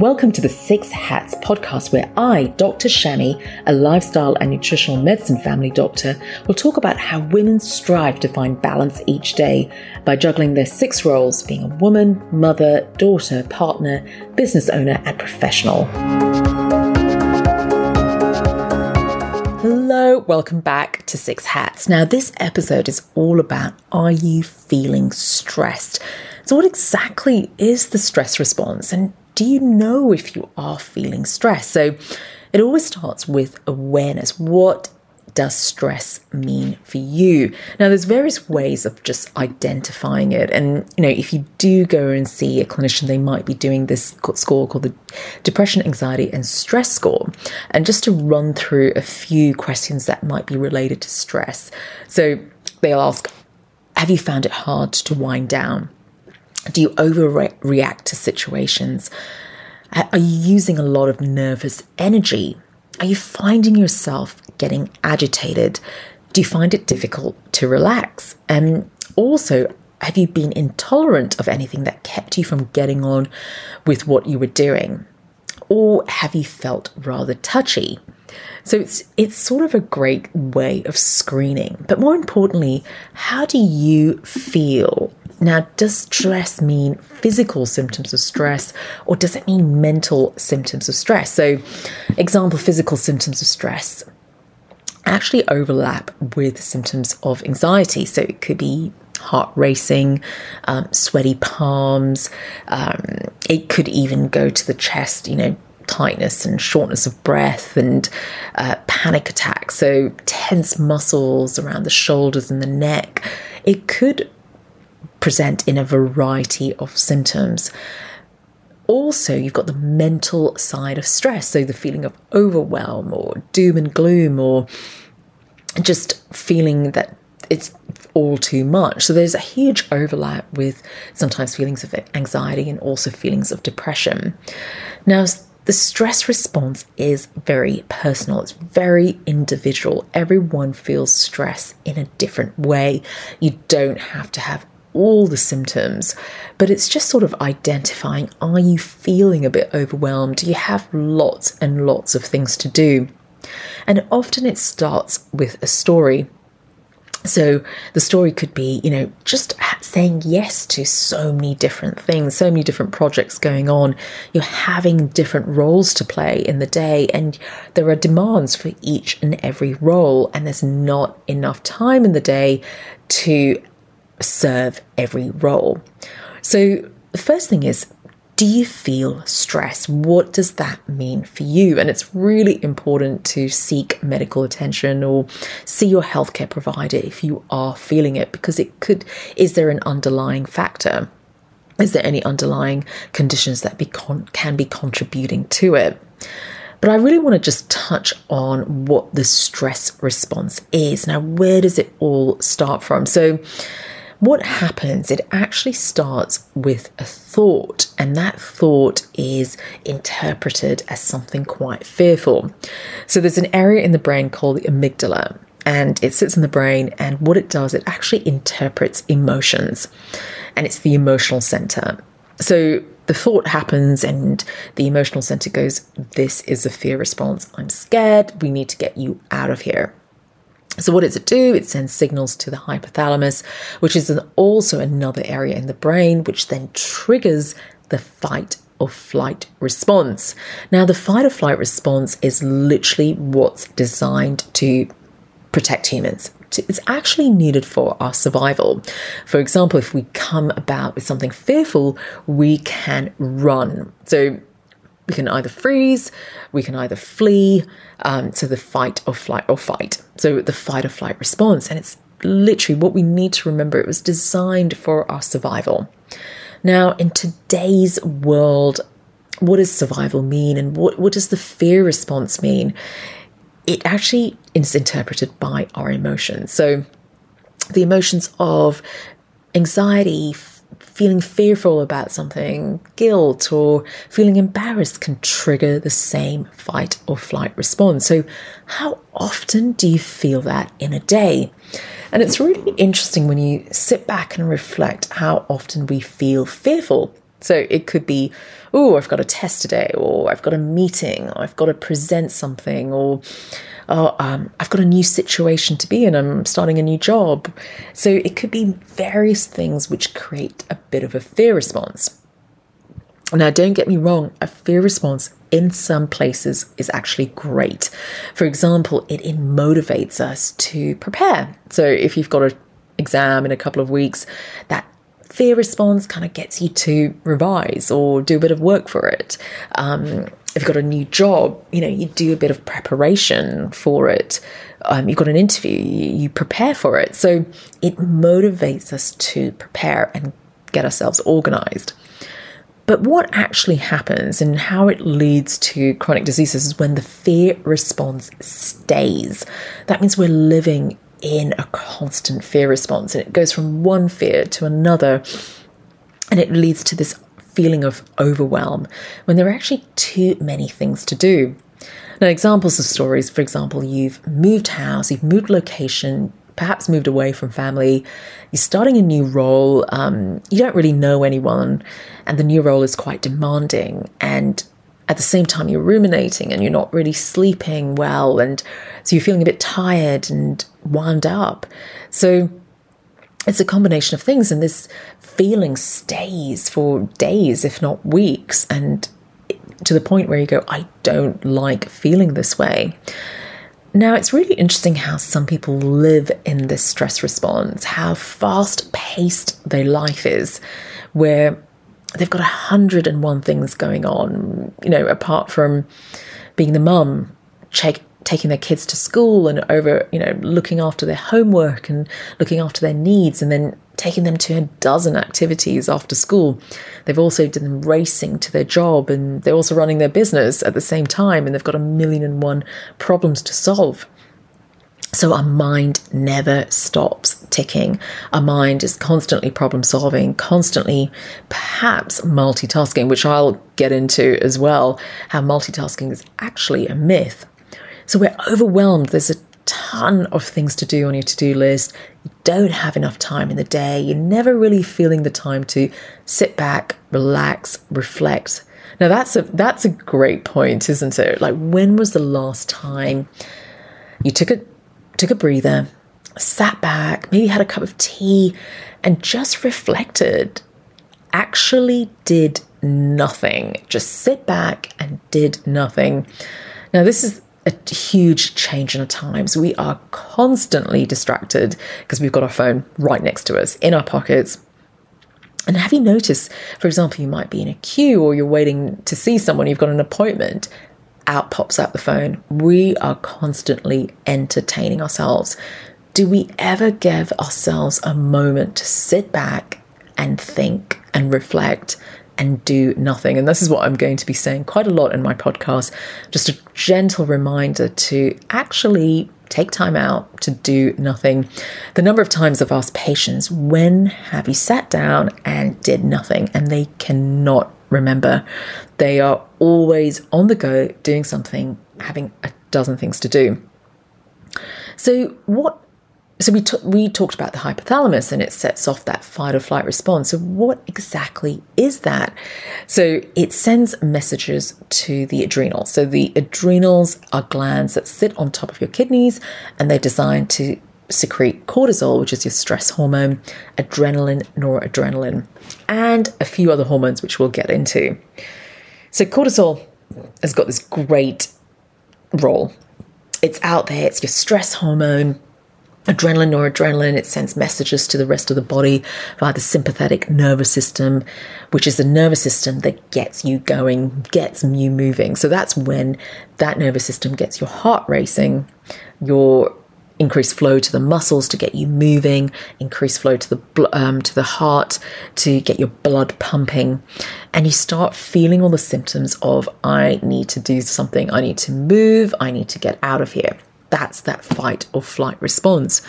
Welcome to the Six Hats podcast, where I, Dr. Shami, a lifestyle and nutritional medicine family doctor, will talk about how women strive to find balance each day by juggling their six roles being a woman, mother, daughter, partner, business owner, and professional. Hello, welcome back to Six Hats. Now, this episode is all about are you feeling stressed? So, what exactly is the stress response? And do you know if you are feeling stress? So it always starts with awareness. What does stress mean for you? Now, there's various ways of just identifying it. And, you know, if you do go and see a clinician, they might be doing this score called the Depression, Anxiety, and Stress Score. And just to run through a few questions that might be related to stress. So they'll ask, Have you found it hard to wind down? Do you overreact to situations? Are you using a lot of nervous energy? Are you finding yourself getting agitated? Do you find it difficult to relax? And also, have you been intolerant of anything that kept you from getting on with what you were doing? Or have you felt rather touchy? So it's it's sort of a great way of screening. But more importantly, how do you feel now, does stress mean physical symptoms of stress or does it mean mental symptoms of stress? So, example physical symptoms of stress actually overlap with symptoms of anxiety. So, it could be heart racing, um, sweaty palms. Um, it could even go to the chest, you know, tightness and shortness of breath and uh, panic attacks. So, tense muscles around the shoulders and the neck. It could present in a variety of symptoms. Also, you've got the mental side of stress, so the feeling of overwhelm or doom and gloom, or just feeling that it's all too much. So there's a huge overlap with sometimes feelings of anxiety and also feelings of depression. Now, the stress response is very personal, it's very individual. Everyone feels stress in a different way. You don't have to have all the symptoms, but it's just sort of identifying are you feeling a bit overwhelmed? Do you have lots and lots of things to do? And often it starts with a story. So the story could be, you know, just saying yes to so many different things, so many different projects going on. You're having different roles to play in the day, and there are demands for each and every role, and there's not enough time in the day to serve every role. So, the first thing is do you feel stress? What does that mean for you? And it's really important to seek medical attention or see your healthcare provider if you are feeling it, because it could, is there an underlying factor? Is there any underlying conditions that be con- can be contributing to it? But I really want to just touch on what the stress response is. Now, where does it all start from? So, what happens, it actually starts with a thought, and that thought is interpreted as something quite fearful. So there's an area in the brain called the amygdala, and it sits in the brain, and what it does, it actually interprets emotions, and it's the emotional center. So the thought happens and the emotional center goes, This is a fear response. I'm scared. We need to get you out of here. So, what does it do? It sends signals to the hypothalamus, which is also another area in the brain, which then triggers the fight or flight response. Now, the fight or flight response is literally what's designed to protect humans. It's actually needed for our survival. For example, if we come about with something fearful, we can run. So, we can either freeze, we can either flee, um, to the fight or flight or fight. So the fight or flight response. And it's literally what we need to remember. It was designed for our survival. Now, in today's world, what does survival mean and what, what does the fear response mean? It actually is interpreted by our emotions. So the emotions of anxiety, feeling fearful about something, guilt, or feeling embarrassed can trigger the same fight or flight response. So, how often do you feel that in a day? And it's really interesting when you sit back and reflect how often we feel fearful. So it could be, oh, I've got a test today, or I've got a meeting, or I've got to present something, or oh, um, I've got a new situation to be in, I'm starting a new job. So it could be various things which create a bit of a fear response. Now, don't get me wrong, a fear response in some places is actually great. For example, it, it motivates us to prepare. So if you've got an exam in a couple of weeks, that fear response kind of gets you to revise or do a bit of work for it. Um, if you've got a new job, you know, you do a bit of preparation for it. Um, you've got an interview, you, you prepare for it. So it motivates us to prepare and get ourselves organized. But what actually happens and how it leads to chronic diseases is when the fear response stays. That means we're living in a constant fear response and it goes from one fear to another and it leads to this feeling of overwhelm when there are actually too many things to do. Now, examples of stories, for example, you've moved house, you've moved location, perhaps moved away from family, you're starting a new role, um, you don't really know anyone, and the new role is quite demanding. And at the same time, you're ruminating and you're not really sleeping well, and so you're feeling a bit tired and wound up. So it's a combination of things, and this feeling stays for days, if not weeks, and to the point where you go, I don't like feeling this way. Now, it's really interesting how some people live in this stress response, how fast paced their life is, where they've got a hundred and one things going on, you know, apart from being the mum, check, taking their kids to school and over, you know, looking after their homework and looking after their needs, and then taking them to a dozen activities after school. They've also done racing to their job and they're also running their business at the same time and they've got a million and one problems to solve. So our mind never stops ticking. Our mind is constantly problem solving, constantly perhaps multitasking, which I'll get into as well, how multitasking is actually a myth. So we're overwhelmed. There's a ton of things to do on your to do list. You don't have enough time in the day. You're never really feeling the time to sit back, relax, reflect. Now that's a that's a great point, isn't it? Like when was the last time you took a took a breather, sat back, maybe had a cup of tea and just reflected. Actually did nothing. Just sit back and did nothing. Now this is a huge change in our times. We are constantly distracted because we've got our phone right next to us in our pockets. And have you noticed, for example, you might be in a queue or you're waiting to see someone, you've got an appointment, out pops out the phone. We are constantly entertaining ourselves. Do we ever give ourselves a moment to sit back and think and reflect and do nothing. And this is what I'm going to be saying quite a lot in my podcast. Just a gentle reminder to actually take time out to do nothing. The number of times I've asked patients, when have you sat down and did nothing? And they cannot remember. They are always on the go doing something, having a dozen things to do. So, what so we, t- we talked about the hypothalamus and it sets off that fight or flight response. So what exactly is that? So it sends messages to the adrenals. So the adrenals are glands that sit on top of your kidneys and they're designed to secrete cortisol, which is your stress hormone, adrenaline, noradrenaline, and a few other hormones which we'll get into. So cortisol has got this great role. It's out there, it's your stress hormone adrenaline noradrenaline it sends messages to the rest of the body via the sympathetic nervous system which is the nervous system that gets you going gets you moving so that's when that nervous system gets your heart racing your increased flow to the muscles to get you moving increased flow to the um, to the heart to get your blood pumping. And you start feeling all the symptoms of i need to do something. I need to move. I need to get out of here. That's that fight or flight response.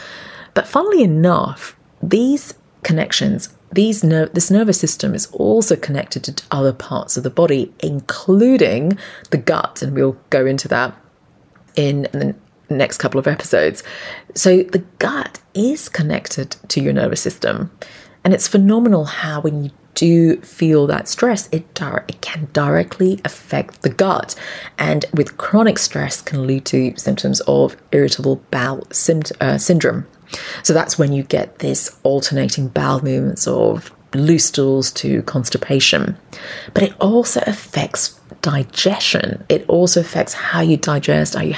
But funnily enough, these connections, these ner- this nervous system is also connected to other parts of the body, including the gut, and we'll go into that in next couple of episodes. So the gut is connected to your nervous system. And it's phenomenal how, when you do feel that stress, it, it can directly affect the gut. And with chronic stress can lead to symptoms of irritable bowel uh, syndrome. So that's when you get this alternating bowel movements of loose stools to constipation. But it also affects digestion. It also affects how you digest. Are you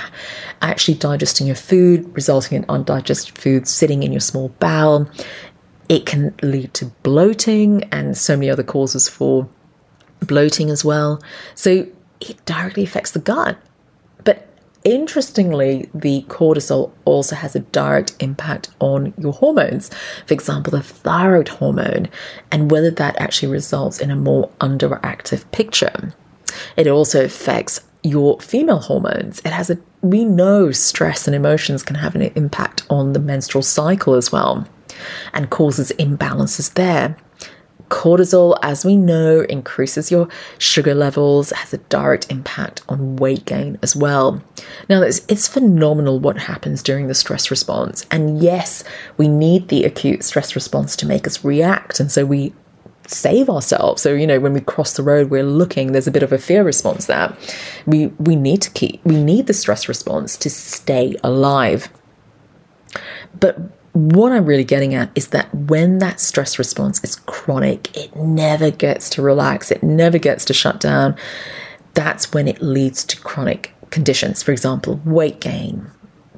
actually digesting your food, resulting in undigested food sitting in your small bowel? It can lead to bloating and so many other causes for bloating as well. So it directly affects the gut. Interestingly, the cortisol also has a direct impact on your hormones. For example, the thyroid hormone, and whether that actually results in a more underactive picture. It also affects your female hormones. It has a, we know stress and emotions can have an impact on the menstrual cycle as well and causes imbalances there. Cortisol, as we know, increases your sugar levels, has a direct impact on weight gain as well. Now, it's, it's, phenomenal what happens during the stress response. And yes, we need the acute stress response to make us react. And so we save ourselves. So, you know, when we cross the road, we're looking, there's a bit of a fear response there. We, we need to keep, we need the stress response to stay alive. But what I'm really getting at is that when that stress response is chronic, it never gets to relax, it never gets to shut down. That's when it leads to chronic conditions. For example, weight gain,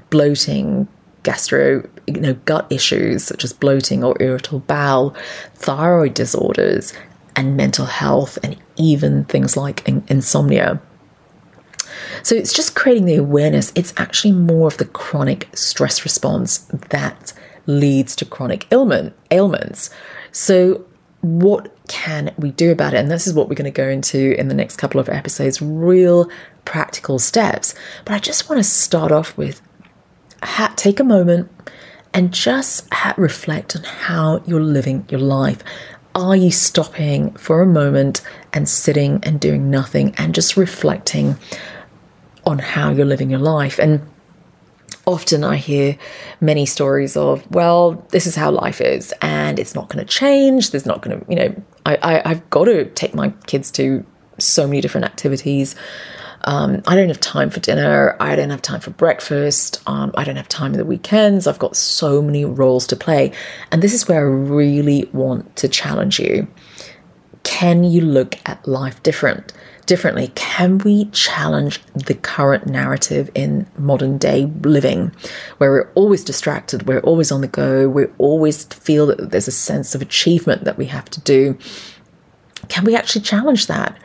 bloating, gastro, you know, gut issues such as bloating or irritable bowel, thyroid disorders, and mental health, and even things like in- insomnia. So it's just creating the awareness. It's actually more of the chronic stress response that leads to chronic ailment ailments. So what can we do about it? And this is what we're going to go into in the next couple of episodes, real practical steps. But I just want to start off with take a moment and just reflect on how you're living your life. Are you stopping for a moment and sitting and doing nothing and just reflecting on how you're living your life? And often I hear many stories of, well, this is how life is and it's not going to change. There's not going to, you know, I, I, I've got to take my kids to so many different activities. Um, I don't have time for dinner. I don't have time for breakfast. Um, I don't have time in the weekends. I've got so many roles to play. And this is where I really want to challenge you. Can you look at life different? Differently? Can we challenge the current narrative in modern day living where we're always distracted, we're always on the go, we always feel that there's a sense of achievement that we have to do? Can we actually challenge that?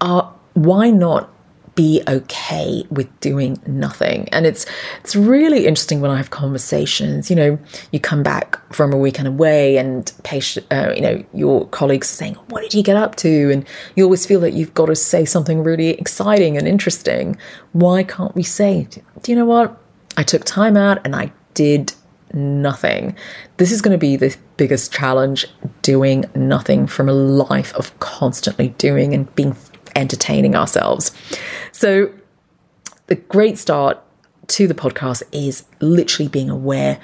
Uh, why not be okay with doing nothing. And it's it's really interesting when I have conversations. You know, you come back from a weekend away, and patient, uh, you know, your colleagues are saying, "What did you get up to?" And you always feel that you've got to say something really exciting and interesting. Why can't we say, "Do you know what? I took time out and I did." Nothing. This is going to be the biggest challenge doing nothing from a life of constantly doing and being entertaining ourselves. So, the great start to the podcast is literally being aware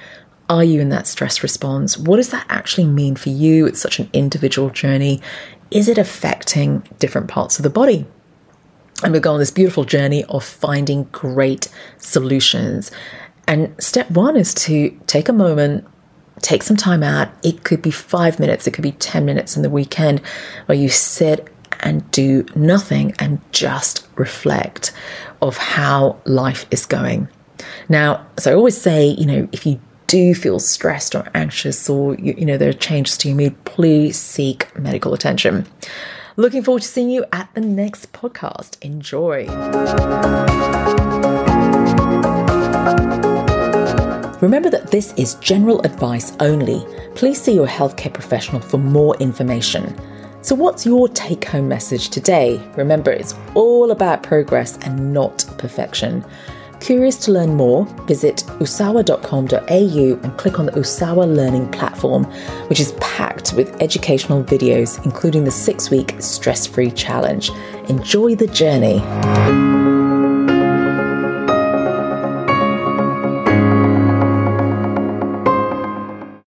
are you in that stress response? What does that actually mean for you? It's such an individual journey. Is it affecting different parts of the body? And we go on this beautiful journey of finding great solutions. And step one is to take a moment, take some time out. It could be five minutes, it could be 10 minutes in the weekend where you sit and do nothing and just reflect of how life is going. Now, so I always say, you know, if you do feel stressed or anxious or you, you know there are changes to your mood, please seek medical attention. Looking forward to seeing you at the next podcast. Enjoy. Remember that this is general advice only. Please see your healthcare professional for more information. So, what's your take home message today? Remember, it's all about progress and not perfection. Curious to learn more? Visit usawa.com.au and click on the Usawa Learning platform, which is packed with educational videos, including the six week stress free challenge. Enjoy the journey.